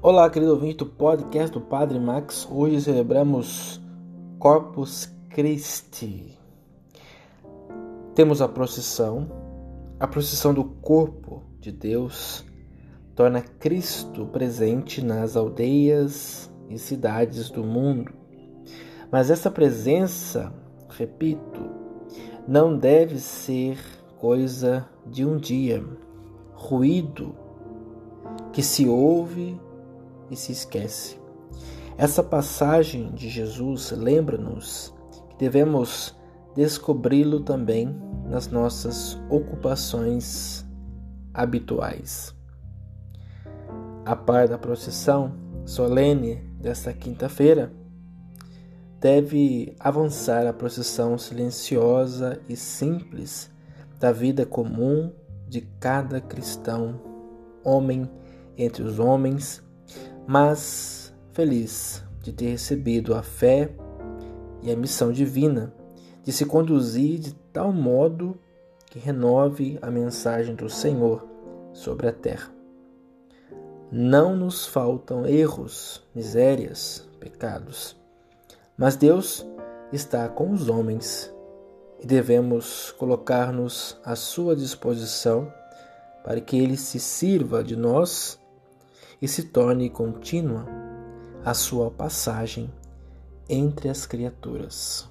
Olá, querido ouvinte do podcast do Padre Max. Hoje celebramos Corpus Christi. Temos a procissão, a procissão do corpo de Deus torna Cristo presente nas aldeias e cidades do mundo. Mas essa presença, repito, não deve ser coisa de um dia, ruído que se ouve e se esquece. Essa passagem de Jesus lembra-nos que devemos descobri-lo também nas nossas ocupações habituais. A par da procissão solene desta quinta-feira, deve avançar a procissão silenciosa e simples da vida comum de cada cristão, homem entre os homens, mas feliz de ter recebido a fé e a missão divina de se conduzir de tal modo que renove a mensagem do Senhor sobre a terra. Não nos faltam erros, misérias, pecados, mas Deus está com os homens e devemos colocar-nos à sua disposição para que ele se sirva de nós e se torne contínua a sua passagem entre as criaturas.